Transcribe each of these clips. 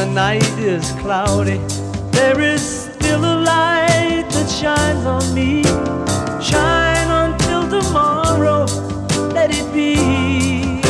the night is cloudy, there is still a light that shines on me. Shine until tomorrow, let it be.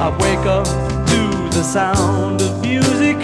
I wake up to the sound of music